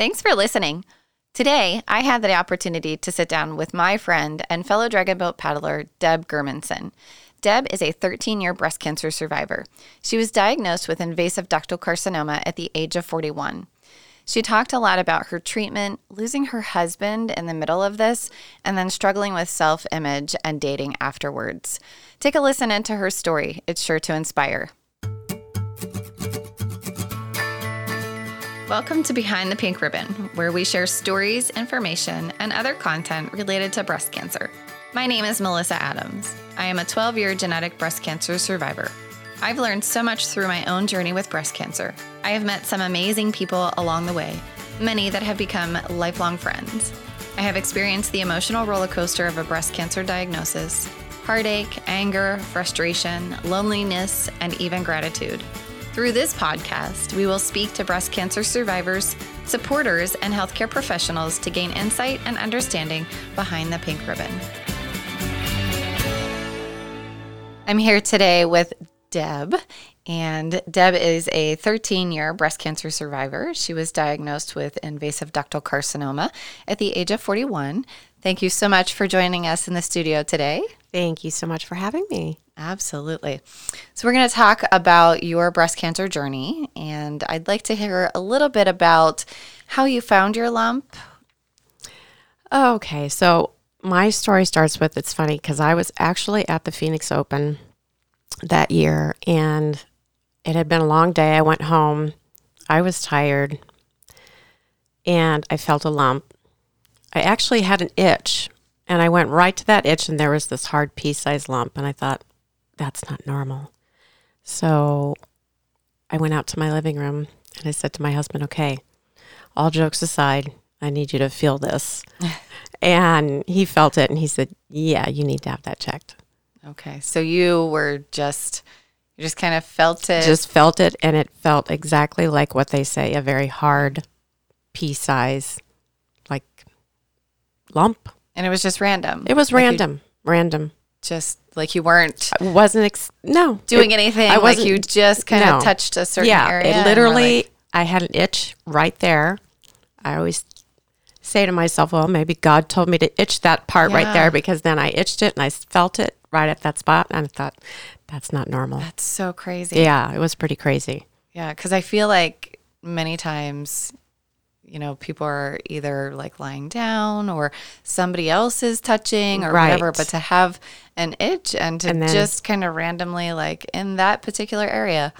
Thanks for listening. Today, I had the opportunity to sit down with my friend and fellow dragon boat paddler, Deb Germanson. Deb is a 13 year breast cancer survivor. She was diagnosed with invasive ductal carcinoma at the age of 41. She talked a lot about her treatment, losing her husband in the middle of this, and then struggling with self image and dating afterwards. Take a listen into her story, it's sure to inspire. Welcome to Behind the Pink Ribbon, where we share stories, information, and other content related to breast cancer. My name is Melissa Adams. I am a 12 year genetic breast cancer survivor. I've learned so much through my own journey with breast cancer. I have met some amazing people along the way, many that have become lifelong friends. I have experienced the emotional roller coaster of a breast cancer diagnosis heartache, anger, frustration, loneliness, and even gratitude. Through this podcast, we will speak to breast cancer survivors, supporters, and healthcare professionals to gain insight and understanding behind the pink ribbon. I'm here today with Deb, and Deb is a 13 year breast cancer survivor. She was diagnosed with invasive ductal carcinoma at the age of 41. Thank you so much for joining us in the studio today. Thank you so much for having me. Absolutely. So, we're going to talk about your breast cancer journey, and I'd like to hear a little bit about how you found your lump. Okay, so my story starts with it's funny because I was actually at the Phoenix Open that year, and it had been a long day. I went home, I was tired, and I felt a lump. I actually had an itch, and I went right to that itch, and there was this hard pea sized lump, and I thought, that's not normal. So I went out to my living room and I said to my husband, okay, all jokes aside, I need you to feel this. and he felt it and he said, yeah, you need to have that checked. Okay. So you were just, you just kind of felt it. Just felt it and it felt exactly like what they say a very hard pea size, like lump. And it was just random. It was like random, random just like you weren't I wasn't ex- no doing it, anything. I wasn't, like you just kind no. of touched a certain yeah, area. It literally, like, I had an itch right there. I always say to myself, well, maybe God told me to itch that part yeah. right there because then I itched it and I felt it right at that spot, and I thought that's not normal. That's so crazy. Yeah, it was pretty crazy. Yeah, because I feel like many times you know, people are either like lying down or somebody else is touching or right. whatever, but to have an itch and to and then, just kind of randomly like in that particular area.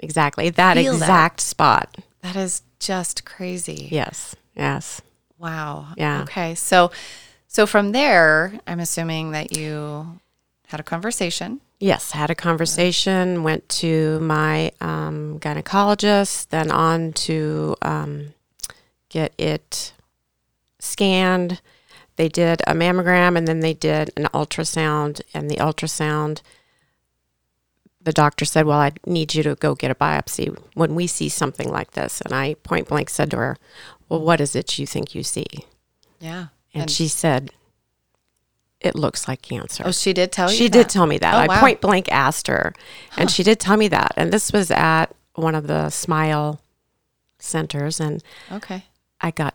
Exactly. That exact that. spot. That is just crazy. Yes. Yes. Wow. Yeah. Okay. So so from there, I'm assuming that you had a conversation. Yes, had a conversation, went to my um, gynecologist, then on to um, get it scanned. They did a mammogram and then they did an ultrasound. And the ultrasound, the doctor said, Well, I need you to go get a biopsy when we see something like this. And I point blank said to her, Well, what is it you think you see? Yeah. And, and she said, it looks like cancer. Oh, she did tell you. She that? did tell me that. Oh, I wow. point blank asked her, huh. and she did tell me that. And this was at one of the Smile centers, and okay, I got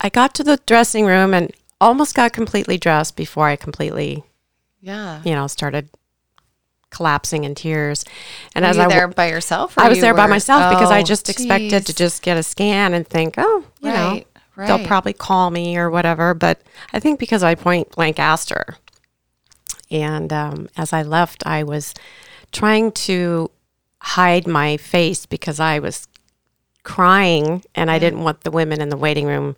I got to the dressing room and almost got completely dressed before I completely yeah you know started collapsing in tears. And were as I was there by yourself, I was there were, by myself oh, because I oh, just geez. expected to just get a scan and think, oh, you right, know, right. they'll probably call me or whatever. But I think because I point blank asked her, and um, as I left, I was trying to hide my face because I was crying, and I mm. didn't want the women in the waiting room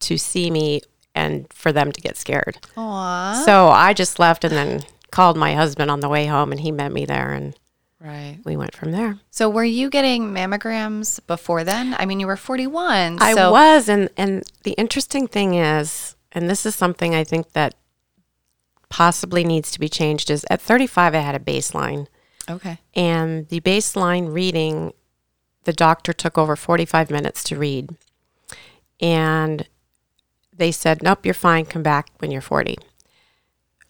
to see me and for them to get scared. Aww. So I just left and then called my husband on the way home, and he met me there, and right, we went from there. So were you getting mammograms before then? I mean, you were forty one. I was, and and the interesting thing is, and this is something I think that possibly needs to be changed is at 35 I had a baseline. Okay. And the baseline reading the doctor took over 45 minutes to read. And they said, Nope, you're fine. Come back when you're 40.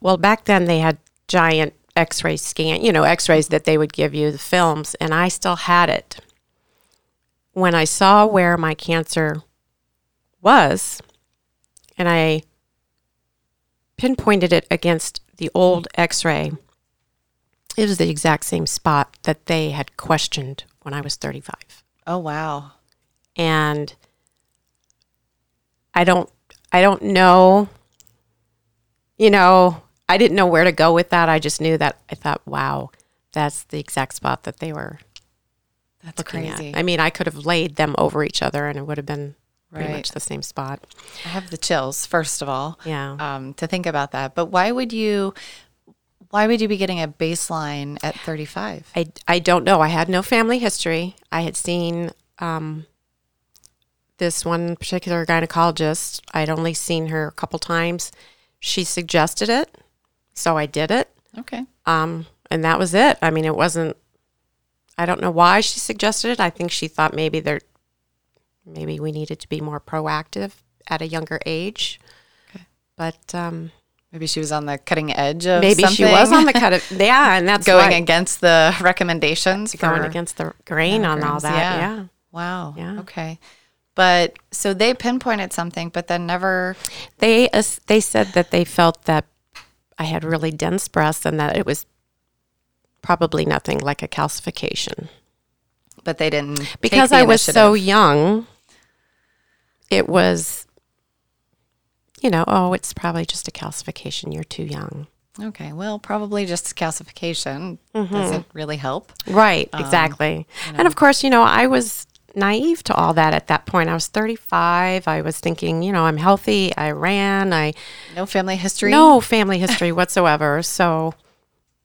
Well, back then they had giant x ray scan, you know, x rays that they would give you, the films, and I still had it. when I saw where my cancer was, and I pinpointed it against the old x ray, it was the exact same spot that they had questioned when I was 35. Oh wow. And I don't I don't know you know, I didn't know where to go with that. I just knew that I thought, wow, that's the exact spot that they were That's crazy. at. I mean, I could have laid them over each other and it would have been pretty Right. much the same spot. I have the chills, first of all, Yeah. um, to think about that. But why would you why would you be getting a baseline at 35? I, I don't know. I had no family history. I had seen um, this one particular gynecologist. I'd only seen her a couple times. She suggested it, so I did it. Okay. Um, and that was it. I mean, it wasn't. I don't know why she suggested it. I think she thought maybe there, maybe we needed to be more proactive at a younger age. Okay. But um, Maybe she was on the cutting edge of maybe she was on the cut of yeah, and that's going why- against the recommendations going for against the grain on all that. yeah. yeah. Wow. Yeah. Okay. But so they pinpointed something, but then never. They as- they said that they felt that I had really dense breasts and that it was probably nothing like a calcification. But they didn't Because I was so young, it was you know, oh, it's probably just a calcification. You're too young. Okay. Well, probably just calcification Mm-hmm. doesn't really help. Right, Um, exactly. And of course, you know, I was naive to all that at that point. I was 35. I was thinking, you know, I'm healthy. I ran. I No family history. no family history whatsoever. So,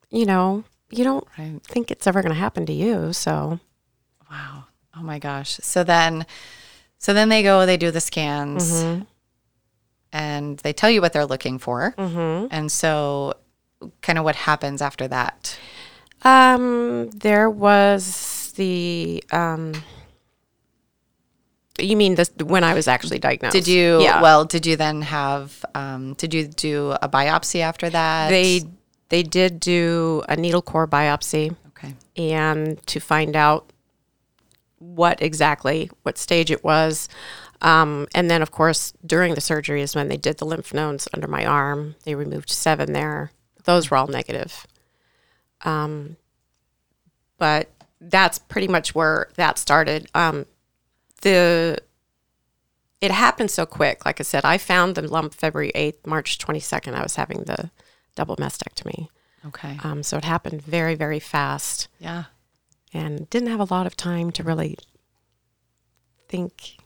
you know, you don't Right. think it's ever going to happen to you. So, Wow. Oh my gosh. So then, so then they go. They do the scans, Mm-hmm. And they tell you what they're looking for. Mm-hmm. And so, kind of what happens after that. um, there was the um, you mean this when I was actually diagnosed? Did you? Yeah. Well, did you then have? Um, did you do a biopsy after that? they they did do a needle core biopsy. Okay. and to find out what exactly what stage it was um, and then of course during the surgery is when they did the lymph nodes under my arm. They removed seven there. Those were all negative. Um, but that's pretty much where that started. Um, the it happened so quick. Like i said i found the lump february 8th march 22nd i was having the double mastectomy. Okay. um, so it happened very, very fast. Yeah. and didn't have a lot of time to really think,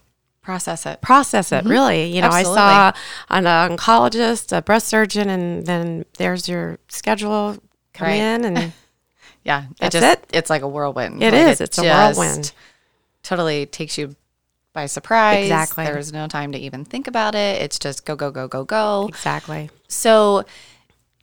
Process it. process it mm-hmm. really. You know, I saw an oncologist, a breast surgeon, and then there's your schedule come Right. in and Yeah. It just, it. It's like a whirlwind. It Like is. It's a whirlwind. Totally takes you by surprise. Exactly. There's no time to even think about it. It's just go, go, go, go, go. exactly. So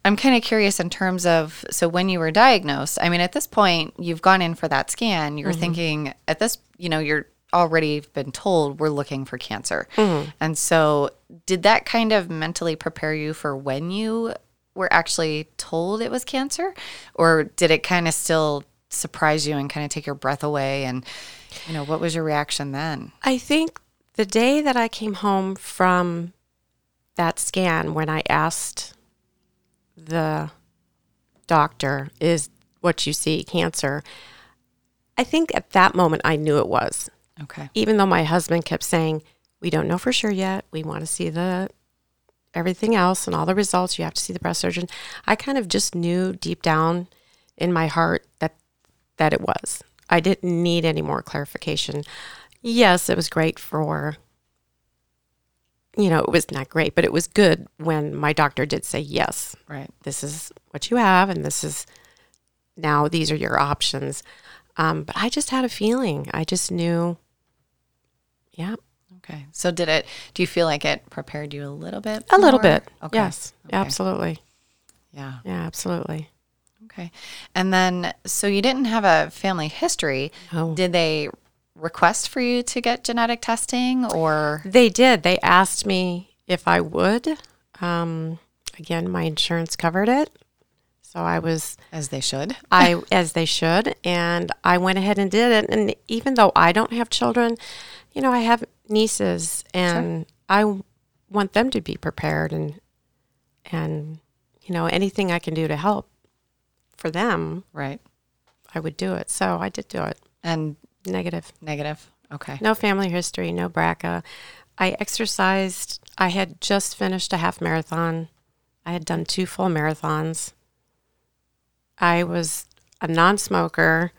I'm kind of curious in terms of so when you were diagnosed, I mean, at this point, you've gone in for that scan. You're mm-hmm. thinking at this, you know, you're already been told we're looking for cancer. Mm-hmm. And so did that kind of mentally prepare you for when you were actually told it was cancer? Or did it kind of still surprise you and kind of take your breath away? And, you know, what was your reaction then? I think the day that I came home from that scan, when I asked the doctor, is what you see cancer? I think at that moment I knew it was. Okay. Even though my husband kept saying, We don't know for sure yet. We want to see the everything else and all the results. You have to see the breast surgeon. I kind of just knew deep down in my heart that that it was. I didn't need any more clarification. Yes, it was great for you know, it was not great, but it was good when my doctor did say, yes, Right. this is what you have, and this is now these are your options. Um, but I just had a feeling. I just knew, yeah, Okay. So did it, do you feel like it prepared you a little bit? a little bit. Okay. Yes, Okay. absolutely. Yeah. Yeah, absolutely. Okay. And then, so you didn't have a family history. No. Did they request for you to get genetic testing or? They did. They asked me if I would. Um, again, my insurance covered it. So I was As they should. I as they should and I went ahead and did it and even though I don't have children, you know, I have nieces and I want them to be prepared and and you know, anything I can do to help for them, Right. I would do it. So I did do it. And Negative. negative. Okay. No family history, no BRCA. I exercised. I had just finished a half marathon. I had done two full marathons. I was a non smoker.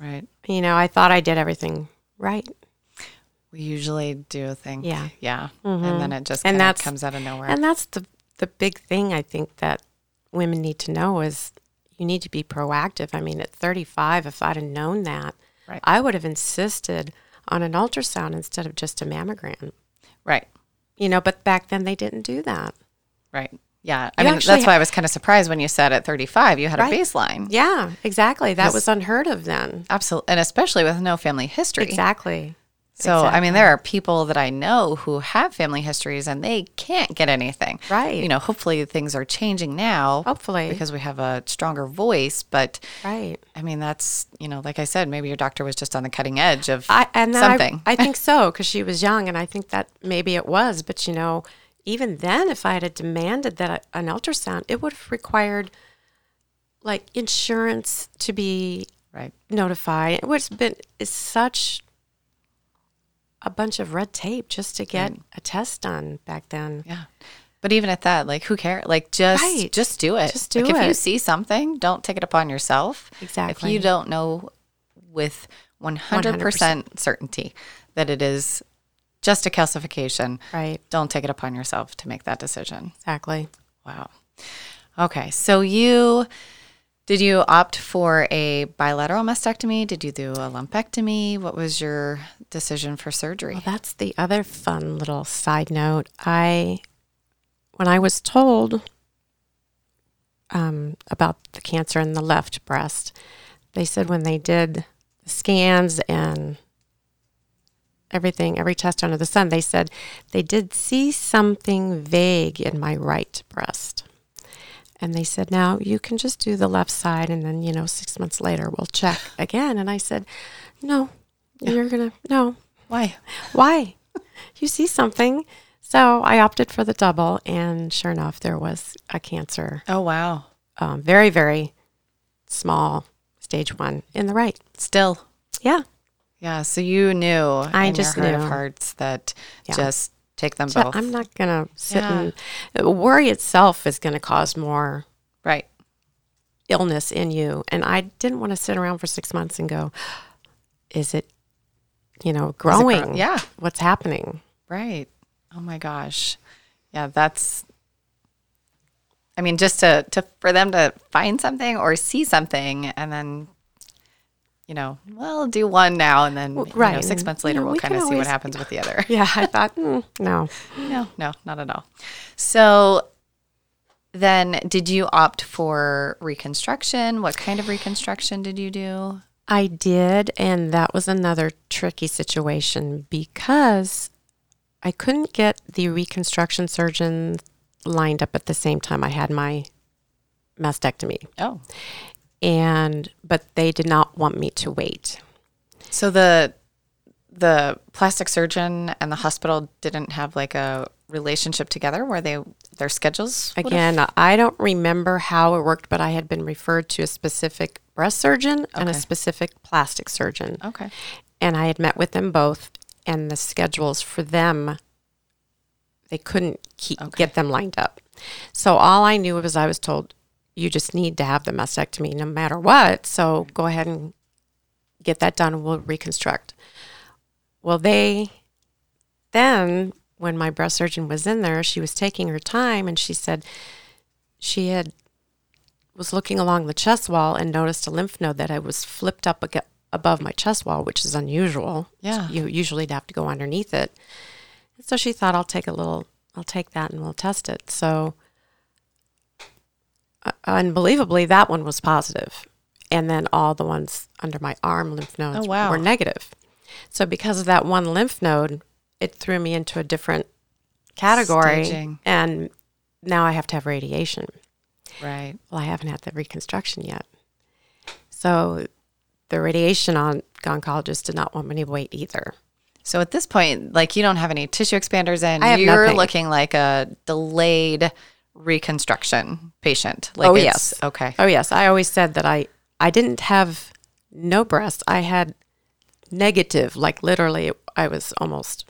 Right. You know, I thought I did everything right. We usually do think. Yeah. Yeah. And mm-hmm. then it just And that's- comes out of nowhere. And that's the, the big thing I think that women need to know is you need to be proactive. I mean, at 35, if I'd have known that, Right. I would have insisted on an ultrasound instead of just a mammogram. right. You know, but back then they didn't do that. Right. Yeah. I You mean, that's why I was kind of surprised when you said at 35 you had Right. a baseline. Yeah, exactly. That was unheard of then. Absolutely. And especially with no family history. Exactly. So, I mean, there are people that I know who have family histories and they can't get anything. Right. You know, hopefully things are changing now. Hopefully. Because we have a stronger voice. But Right. I mean, that's, you know, like I said, maybe your doctor was just on the cutting edge of I and then I- something. I, think so because she was young, and I think that maybe it was. But you know, even then, if I had demanded that an ultrasound, it would have required like insurance to be right. notified. It would have been is such a bunch of red tape just to get a test done back then. Yeah. But even at that, like, who cares? Like, just Right. just do it. Just do like, If you see something, don't take it upon yourself. Exactly. If you don't know with 100% certainty that it is just a calcification, Right. don't take it upon yourself to make that decision. Exactly. Wow. Okay. So you did you opt for a bilateral mastectomy? Did you do a lumpectomy? What was your decision for surgery? Well, that's the other fun little side note. I, when I was told um, about the cancer in the left breast, they said when they did the scans and everything, every test under the sun, they said they did see something vague in my right breast. And they said, now you can just do the left side, and then, you know, six months later, we'll check again. And I said, no, you're going to, no, Why? why? you see something. So I opted for the double, and sure enough, there was a cancer, Oh wow. um, very, very small, stage one in the right. Still. Yeah, Yeah. So you knew I just your heart knew. of hearts that Yeah. just take them So both. I'm not gonna sit Yeah. and worry itself is going to cause more right. illness in you, and I didn't want to sit around for six months and go, is it, you know, Is it grow- growing? Yeah. what's happening? Right. Oh my gosh. Yeah, that's I mean just to to for them to find something or see something and then you know, well, do one now and then you know, 6 months later know, we'll we kind of see what happens with the other. Yeah, I thought, mm, no. no, no, not at all. So then did you opt for reconstruction? What kind of reconstruction did you do? I did, and that was another tricky situation because I couldn't get the reconstruction surgeon lined up at the same time I had my mastectomy. Oh. And but they did not want me to wait. So the the plastic surgeon and the hospital didn't have like a relationship together where they their schedules would have- Again, I don't remember how it worked, but I had been referred to a specific breast surgeon and a specific plastic surgeon. Okay. and I had met with them both, and the schedules for them, they couldn't keep, Okay. get them lined up. So all I knew was I was told, you just need to have the mastectomy no matter what. So go ahead and get that done, we'll reconstruct. Well, they then, when my breast surgeon was in there, she was taking her time, and she said she had was looking along the chest wall and noticed a lymph node that I was flipped up ag- above my chest wall, which is unusual. Yeah. You usually have to go underneath it. And so she thought, I'll take a little, I'll take that and we'll test it. So unbelievably, that one was positive. And then all the ones under my arm lymph oh, nodes Oh, wow. were negative. So because of that one lymph node, it threw me into a different category. Staging. And now I have to have radiation. Right. Well, I haven't had the reconstruction yet. So the radiation on oncologist did not want me to wait either. So at this point, like you don't have any tissue expanders in. I have You're nothing. looking like a delayed reconstruction patient. Like Oh, yes. Okay. Oh yes, I always said that I I didn't have no breasts. I had negative, like literally I was almost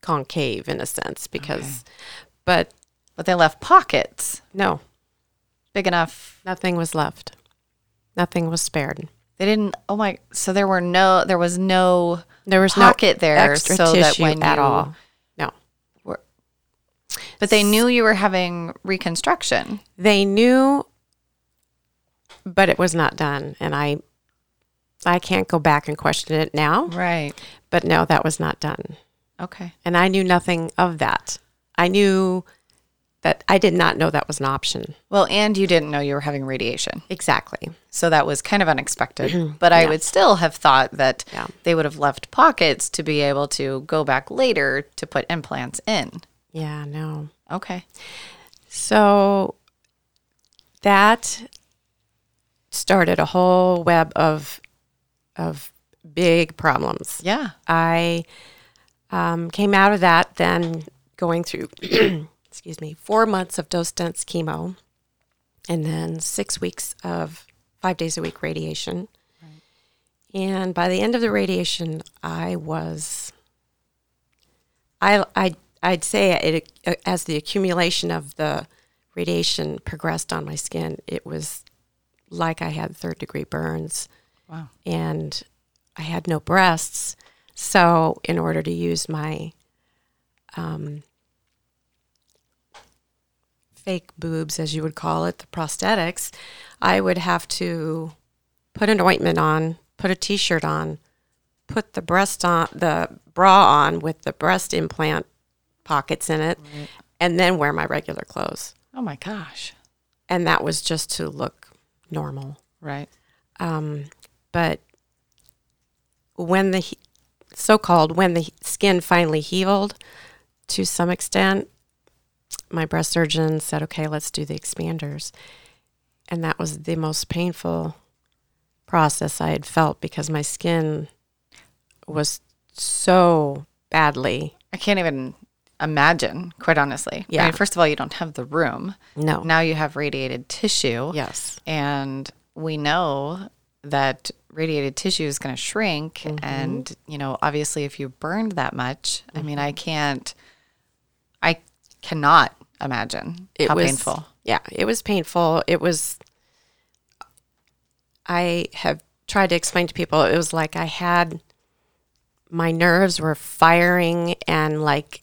concave in a sense because but But they left pockets no, big enough. nothing was left. Nothing was spared. They didn't. Oh my. So there were no. There was no There was pocket no there, extra so that when at you all. But they knew you were having reconstruction. They knew but it was not done and I I can't go back and question it now, Right. but no, that was not done. Okay. And I knew nothing of that. I knew that I did not know that was an option. Well, and you didn't know you were having radiation. Exactly. So that was kind of unexpected. But I would still have thought that Yeah. they would have left pockets to be able to go back later to put implants in. Yeah, no. Okay. So that started a whole web of of big problems. Yeah. I um, came out of that then going through, excuse me, four months of dose dense chemo and then six weeks of five days a week radiation. Right. And by the end of the radiation, I was, I, I, I'd say it, as the accumulation of the radiation progressed on my skin, it was like I had third degree burns Wow. and I had no breasts. So, in order to use my um, fake boobs, as you would call it, the prosthetics, I would have to put an ointment on, put a t shirt on, put the breast on, the bra on with the breast implant pockets in it, and then wear my regular clothes. Oh my gosh. And that was just to look normal. Right. Um, but when the he- so-called when the skin finally healed to some extent my breast surgeon said okay let's do the expanders and that was the most painful process i had felt because my skin was so badly I can't even imagine, quite honestly. I Yeah. mean, first of all, you don't have the room. no Now you have radiated tissue. yes And we know that radiated tissue is going to shrink. Mm-hmm. And, you know, obviously, if you burned that much, I mean, Mm-hmm. I can't, I cannot imagine how was, painful. Yeah, it was painful. It was. I have tried to explain to people. It was like I had my nerves were firing and like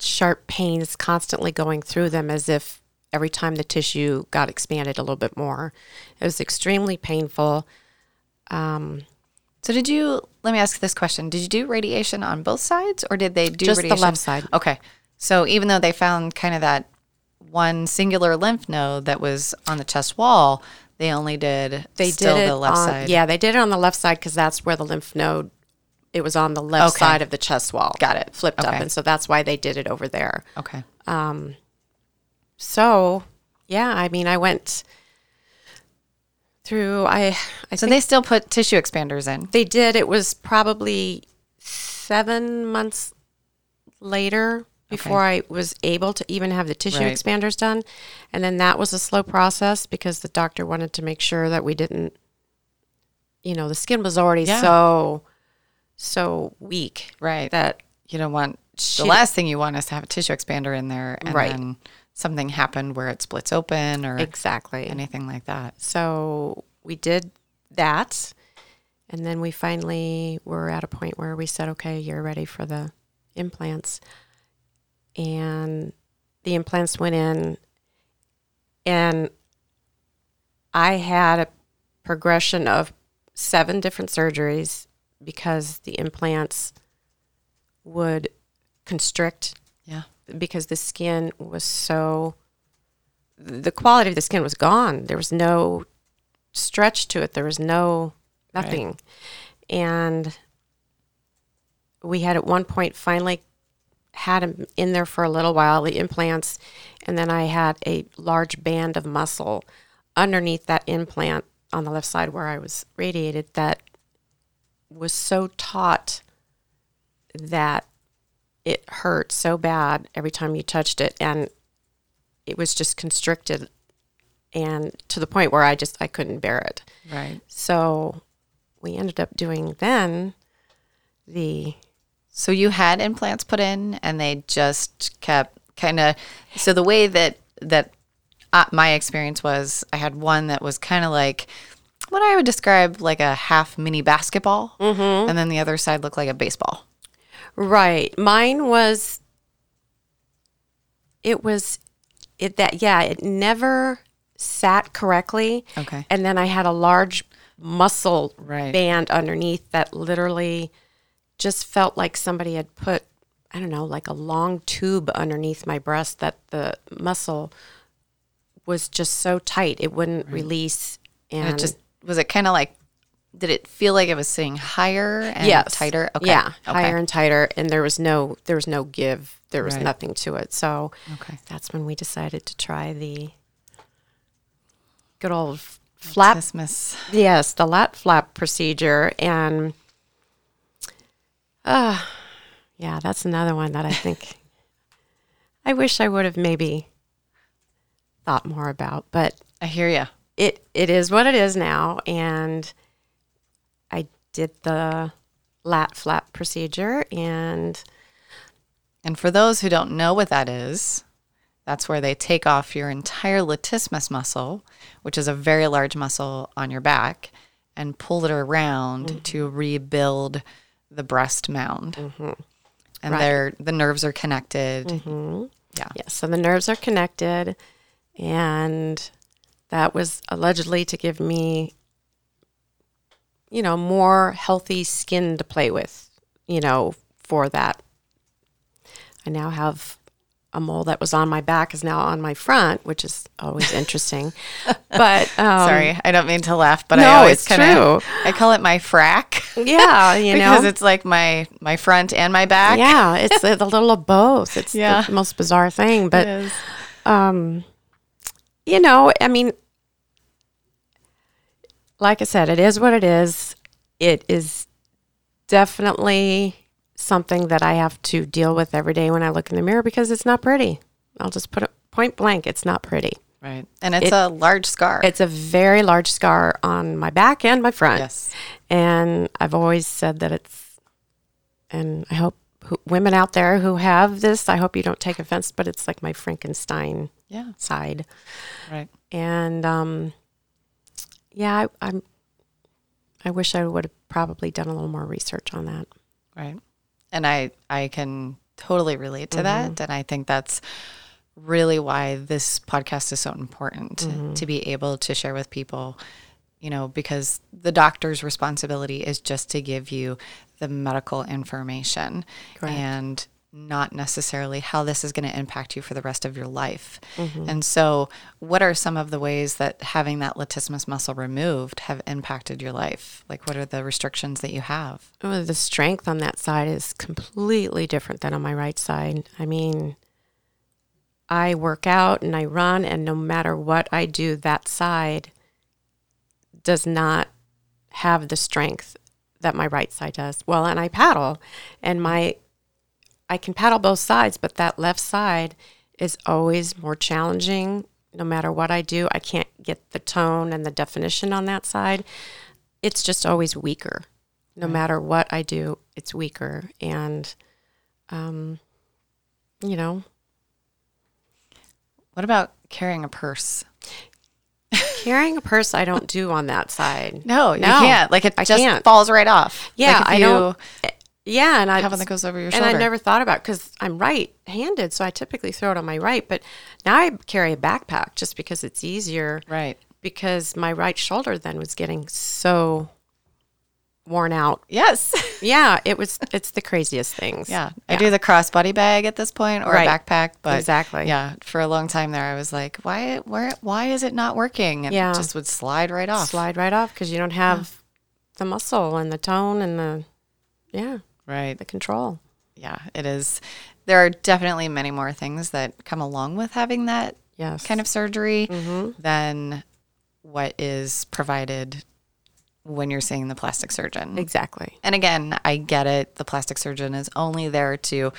sharp pains constantly going through them, as if every time the tissue got expanded a little bit more. It was extremely painful. Um, So, did you, let me ask this question Did you do radiation on both sides or did they do Just the left side. Okay. So, even though they found kind of that one singular lymph node that was on the chest wall, they only did they still did it the left on, side. Yeah, they did it on the left side because that's where the lymph node. It was on the left Okay. side of the chest wall. Got it. Flipped up, and so that's why they did it over there. Okay. Um, So, yeah, I mean, I went through. I, I So, they still put tissue expanders in. they did. It was probably seven months later before I was able to even have the tissue Right. expanders done, and then that was a slow process because the doctor wanted to make sure that we didn't. You know, the skin was already Yeah. so, so weak Right. that you don't want the last thing you want is to have a tissue expander in there and Right. then something happened where it splits open or exactly anything like that. So we did that. And then we finally were at a point where we said, okay, you're ready for the implants. And the implants went in. And I had a progression of seven different surgeries because the implants would constrict Yeah. because the skin was so the quality of the skin was gone. There was no stretch to it. There was no nothing. And we had at one point finally had him in there for a little while, the implants, and then I had a large band of muscle underneath that implant on the left side where I was radiated that was so taut that it hurt so bad every time you touched it and it was just constricted and to the point where I just I couldn't bear it. Right. So we ended up doing then the So you had implants put in, and they just kept kind of. So the way that that uh, my experience was, I had one that was kind of like what I would describe like a half mini basketball, mm-hmm. and then the other side looked like a baseball. Right. Mine was it was it that yeah, it never sat correctly. Okay. And then I had a large muscle Right. band underneath that literally just felt like somebody had put I don't know, like a long tube underneath my breast that the muscle was just so tight it wouldn't release and, And it just was it kind of like. Did it feel like it was sitting higher and yes. tighter? Okay. Yeah, Okay. higher and tighter, and there was no there was no give. There was Right. nothing to it. So Okay. that's when we decided to try the good old flap. Christmas. Yes, the lat flap procedure, and uh, yeah, that's another one that I think I wish I would have maybe thought more about, but I hear you. It it is what it is now and i did the lat flap procedure and And for those who don't know what that is, that's where they take off your entire latissimus muscle, which is a very large muscle on your back, and pull it around mm-hmm. to rebuild the breast mound. Mm-hmm. And they're the nerves are connected. Mm-hmm. Yeah. yeah so the nerves are connected and that was allegedly to give me you know more healthy skin to play with you know for that i now have a mole that was on my back is now on my front which is always interesting but um, Sorry, I don't mean to laugh, but no, I always kind of I call it my frack yeah you because know it's like my my front and my back. yeah it's a, little of both it's Yeah. the most bizarre thing but It is. um, you know, I mean, like I said, it is what it is. It is definitely something that I have to deal with every day when I look in the mirror because it's not pretty. I'll just put it point blank. It's not pretty. Right. And it's a large scar. It's a very large scar on my back and my front. yes. And I've always said that it's, and I hope who, women out there who have this, I hope you don't take offense, but it's like my Frankenstein Yeah. side. Right. and um, yeah, I, I'm. I wish I would have probably done a little more research on that. Right. And I I can totally relate to that and I think that's really why this podcast is so important to be able to share with people you know because the doctor's responsibility is just to give you the medical information and not necessarily how this is going to impact you for the rest of your life. Mm-hmm. And so, what are some of the ways that having that latissimus muscle removed have impacted your life? Like, what are the restrictions that you have? Oh, the strength on that side is completely different than on my right side. I mean, I work out and I run, and no matter what I do, that side does not have the strength that my right side does. Well, and I paddle, and my I can paddle both sides, but that left side is always more challenging. No matter what I do, I can't get the tone and the definition on that side. It's just always weaker. No matter what I do, it's weaker. And, um, you know, What about carrying a purse? carrying a purse I don't do on that side. No, you No, can't. Like it I just can't. falls right off. Yeah, like I you don't. Yeah, and I have one that goes over your and shoulder. I never thought about because I'm right-handed, so I typically throw it on my right. But now I carry a backpack just because it's easier. right. Because my right shoulder then was getting so worn out. Yes. Yeah, it was. It's the craziest things. yeah. I do the crossbody bag at this point or Right. a backpack, but Exactly. Yeah. For a long time there, I was like, why, where, why is it not working? And Yeah. it just would slide right off. slide right off because you don't have the muscle and the tone and the yeah Right. the control. Yeah. It is. There are definitely many more things that come along with having that Yes, kind of surgery Mm-hmm. than what is provided when you're seeing the plastic surgeon. Exactly. And again, I get it. The plastic surgeon is only there to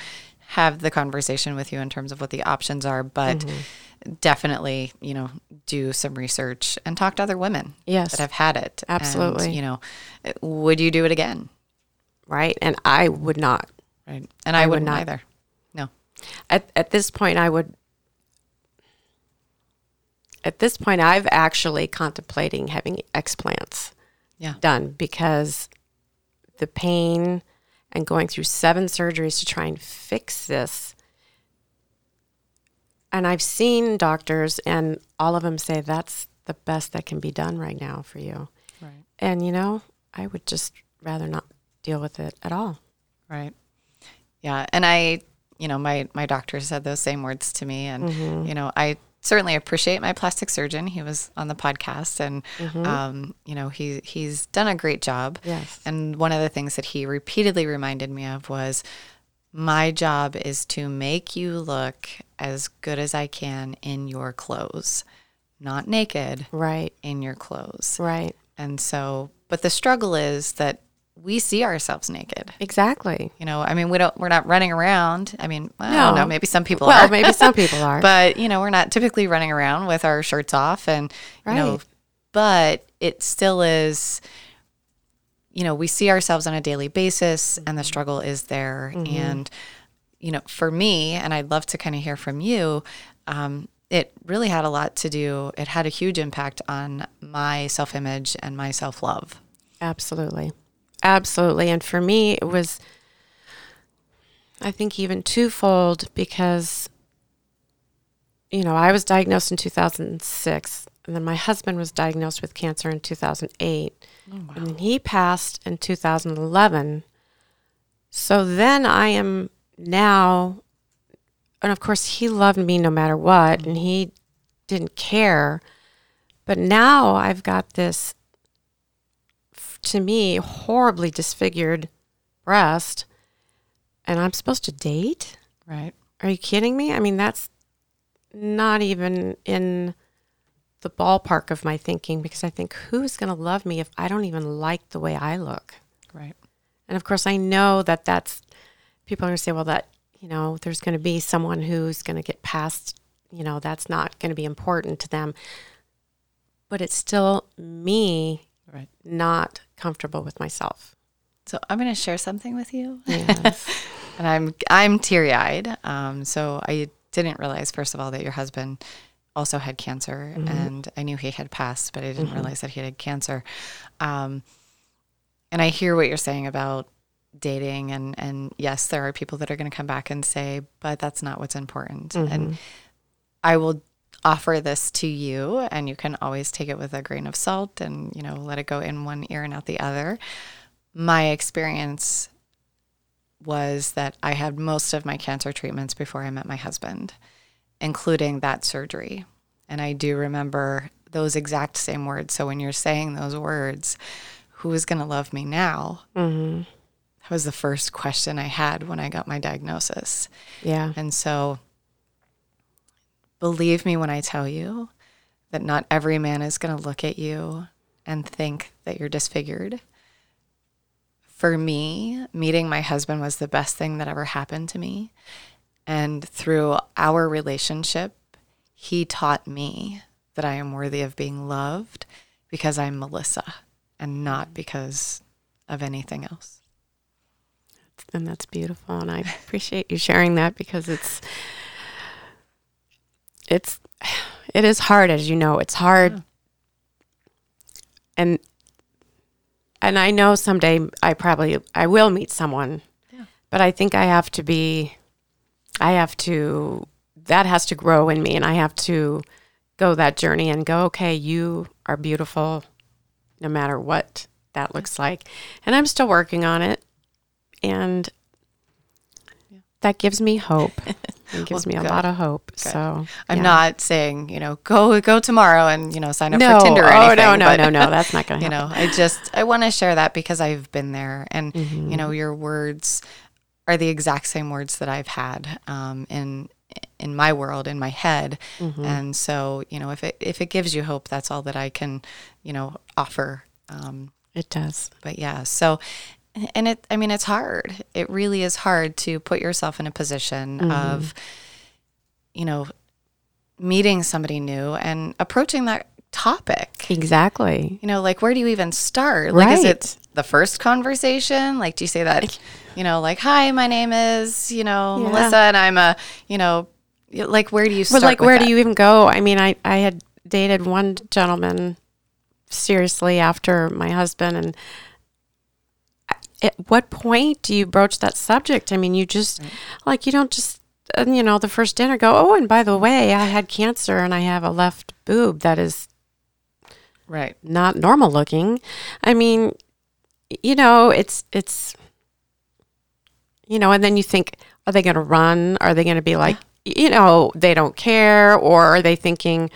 have the conversation with you in terms of what the options are, but Mm-hmm. definitely, you know, do some research and talk to other women Yes. that have had it. And, Absolutely. you know, would you do it again? Right. And I would not. Right. And I, would wouldn't not. either. No. At, at this point, I would. At this point, I've actually contemplating having explants Yeah. done because the pain and going through seven surgeries to try and fix this. And I've seen doctors, and all of them say that's the best that can be done right now for you. Right. And, you know, I would just rather not deal with it at all. Right. Yeah. And I, you know, my my doctor said those same words to me, and Mm-hmm. you know, I certainly appreciate my plastic surgeon. He was on the podcast, and um, you know, he he's done a great job. Mm-hmm. Yes. And one of the things that he repeatedly reminded me of was, my job is to make you look as good as I can in your clothes, not naked Right, in your clothes. right. And so, but the struggle is that we see ourselves naked. Exactly. You know, I mean, we don't, we're not running around. I mean, I No. don't know, maybe some people Well, are, maybe some people are. but you know, we're not typically running around with our shirts off and, you know, but it still is, you know, we see ourselves on a daily basis and the struggle is there. And, you know, for me, and I'd love to kind of hear from you, um, it really had a lot to do, it had a huge impact on my self image and my self love. Absolutely. Absolutely. And for me, it was, I think, even twofold because, you know, I was diagnosed in 2006, and then my husband was diagnosed with cancer in 2008. And he passed in 2011. So then I am now, and of course, he loved me no matter what, mm-hmm. and he didn't care. But now I've got this to me horribly disfigured breast and I'm supposed to date? Right. Are you kidding me? I mean, that's not even in the ballpark of my thinking because I think who's going to love me if I don't even like the way I look? Right. And of course, I know that that's people are going to say, well, that, you know, there's going to be someone who's going to get past, you know, that's not going to be important to them. But it's still me Right. not comfortable with myself. So I'm going to share something with you. Yes. and I'm I'm teary eyed. Um, so I didn't realize, first of all, that your husband also had cancer, and I knew he had passed, but I didn't realize that he had cancer. Um, and I hear what you're saying about dating, and and yes, there are people that are going to come back and say, but that's not what's important. And I will offer this to you, and you can always take it with a grain of salt, and you know, let it go in one ear and out the other. My experience was that I had most of my cancer treatments before I met my husband, including that surgery. And I do remember those exact same words. So when you're saying those words, who is going to love me now? hmm That was the first question I had when I got my diagnosis. Yeah. And so believe me when I tell you that not every man is going to look at you and think that you're disfigured. For me, meeting my husband was the best thing that ever happened to me. And through our relationship, he taught me that I am worthy of being loved because I'm Melissa and not because of anything else. And that's beautiful. And I appreciate you sharing that because it's, it's, it is hard, as you know, it's hard. And, and I know someday I probably, I will meet someone, Yeah. but I think I have to be, I have to, that has to grow in me and I have to go that journey and go, okay, you are beautiful no matter what that looks like. And I'm still working on it. And that gives me hope. It gives Well, me a good. lot of hope. So I'm yeah. not saying, you know, go go tomorrow and, you know, sign up no, for Tinder or oh, anything. no, no, but, no, no. That's not going to you know, I just I want to share that because I've been there and Mm-hmm. you know, your words are the exact same words that I've had um, in in my world in my head Mm-hmm. and so you know if it if it gives you hope that's all that i can you know offer um, It does. but yeah so and it i mean it's hard it really is hard to put yourself in a position Mm-hmm. of you know meeting somebody new and approaching that topic Exactly. you know like where do you even start like is it the first conversation like do you say that you know like hi my name is you know Yeah. melissa and i'm a you know like where do you But start like, where that? do you even go? I mean, I, I had dated one gentleman seriously after my husband, and at what point do you broach that subject? I mean, you just like you don't just uh, you know the first dinner go. Oh, and by the way, I had cancer and I have a left boob that is right not normal looking. I mean, you know, it's it's you know, and then you think, are they going to run? Are they going to be like, you know, they don't care, or are they thinking,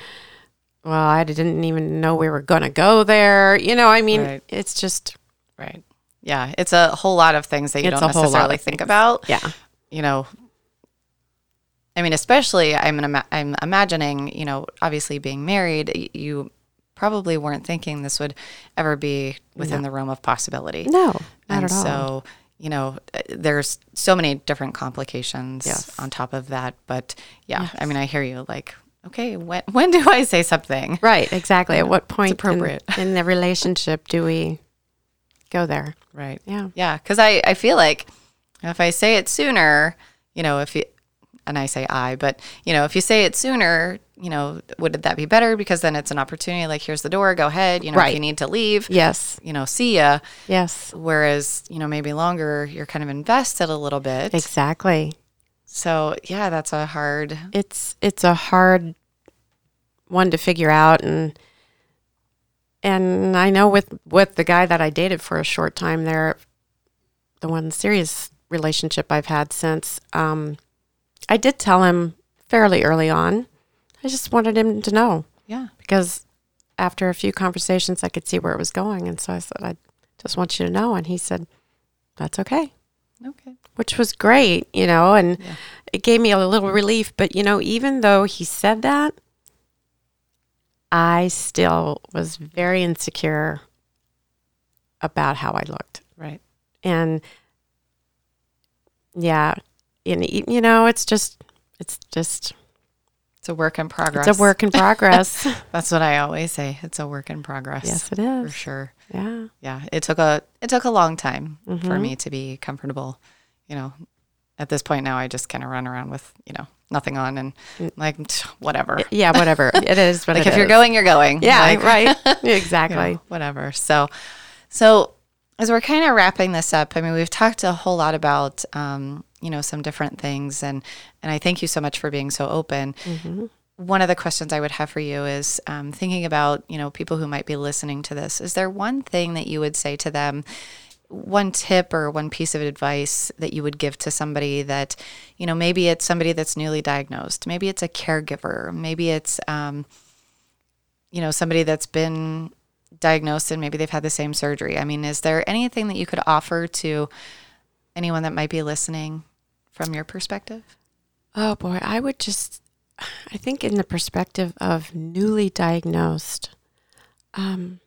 well, I didn't even know we were going to go there? You know, I mean, Right. it's just right yeah it's a whole lot of things that you It's don't a whole lot necessarily think things. about yeah, you know i mean especially i'm an, ima- i'm imagining you know obviously being married you probably weren't thinking this would ever be within the realm of possibility no, and so you know uh, there's so many different complications Yes. on top of that but yeah i mean i hear you like okay when when do i say something Right, exactly. At what point in- appropriate. in the relationship do we go there? right Yeah. yeah because I, I feel like if i say it sooner you know if you and i say i but you know if you say it sooner you know would that be better because then it's an opportunity like here's the door go ahead you know if you need to leave Yes. you know see ya Yes. whereas you know maybe longer you're kind of invested a little bit Exactly. so yeah that's a hard it's it's a hard one to figure out and and I know with with the guy that I dated for a short time there the one serious relationship I've had since um I did tell him fairly early on. I just wanted him to know. Yeah. Because after a few conversations I could see where it was going. And so I said I just want you to know. And he said that's okay. Okay. Which was great, you know, and Yeah. it gave me a little relief. But, you know, even though he said that, I still was very insecure about how I looked. right And yeah, and, you know, it's just, it's just, it's a work in progress it's a work in progress. that's what i always say it's a work in progress yes, it is. for sure Yeah. yeah it took a it took a long time for Mhm. me to be comfortable you know at this point now i just kind of run around with you know nothing on and like whatever Yeah, whatever. it is what like if you're going you're going Yeah, Like, right. you exactly. know, whatever so so as we're kind of wrapping this up i mean we've talked a whole lot about um, you know some different things and and i thank you so much for being so open Mm-hmm. one of the questions I would have for you is um, thinking about you know people who might be listening to this. Is there one thing that you would say to them, one tip or one piece of advice that you would give to somebody that you know maybe it's somebody that's newly diagnosed, maybe it's a caregiver, maybe it's um, you know somebody that's been diagnosed and maybe they've had the same surgery. I mean, is there anything that you could offer to anyone that might be listening from your perspective? Oh boy, I would just, I think, in the perspective of newly diagnosed, um,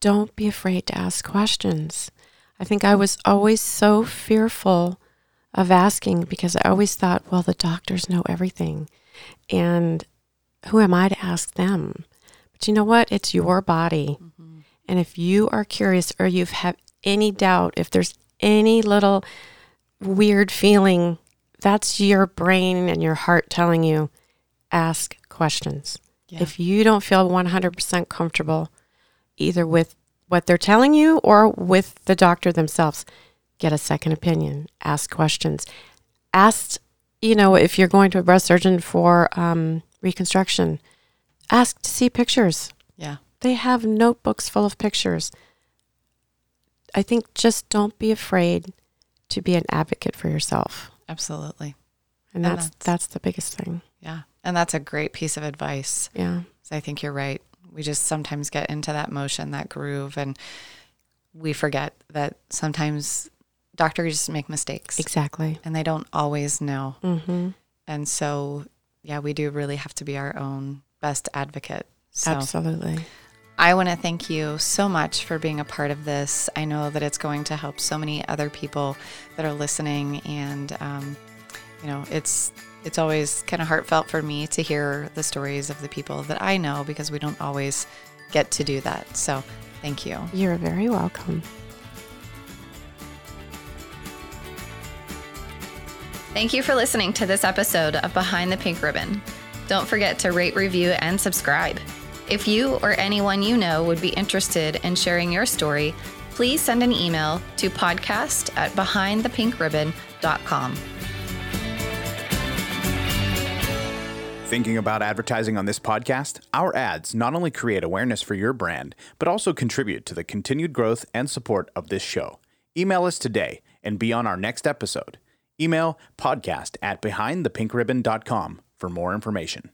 don't be afraid to ask questions. I think I was always so fearful of asking because I always thought, well, the doctors know everything. And who am I to ask them? But you know what? It's your body. Mm-hmm. And if you are curious or you've had any doubt, if there's any little weird feeling, that's your brain and your heart telling you ask questions. Yeah. If you don't feel 100% comfortable either with what they're telling you or with the doctor themselves, get a second opinion, ask questions. Ask, you know, if you're going to a breast surgeon for um, reconstruction, ask to see pictures. Yeah. They have notebooks full of pictures. I think just don't be afraid to be an advocate for yourself. Absolutely. And And that's that's- that's the biggest thing. Yeah. And that's a great piece of advice. Yeah. I think you're right. We just sometimes get into that motion, that groove, and we forget that sometimes doctors make mistakes Exactly. and they don't always know. Mm-hmm. And so, yeah, we do really have to be our own best advocate. So Absolutely. I want to thank you so much for being a part of this. I know that it's going to help so many other people that are listening, and um, you know, it's it's always kind of heartfelt for me to hear the stories of the people that I know because we don't always get to do that. So, thank you. You're very welcome. Thank you for listening to this episode of Behind the Pink Ribbon. Don't forget to rate, review, and subscribe. If you or anyone you know would be interested in sharing your story, please send an email to podcast at behindthepinkribbon.com. Thinking about advertising on this podcast? Our ads not only create awareness for your brand, but also contribute to the continued growth and support of this show. Email us today and be on our next episode. Email podcast at behindthepinkribbon.com for more information.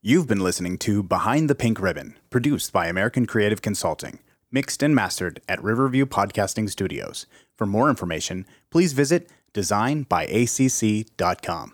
You've been listening to Behind the Pink Ribbon, produced by American Creative Consulting, mixed and mastered at Riverview Podcasting Studios. For more information, please visit designbyacc.com.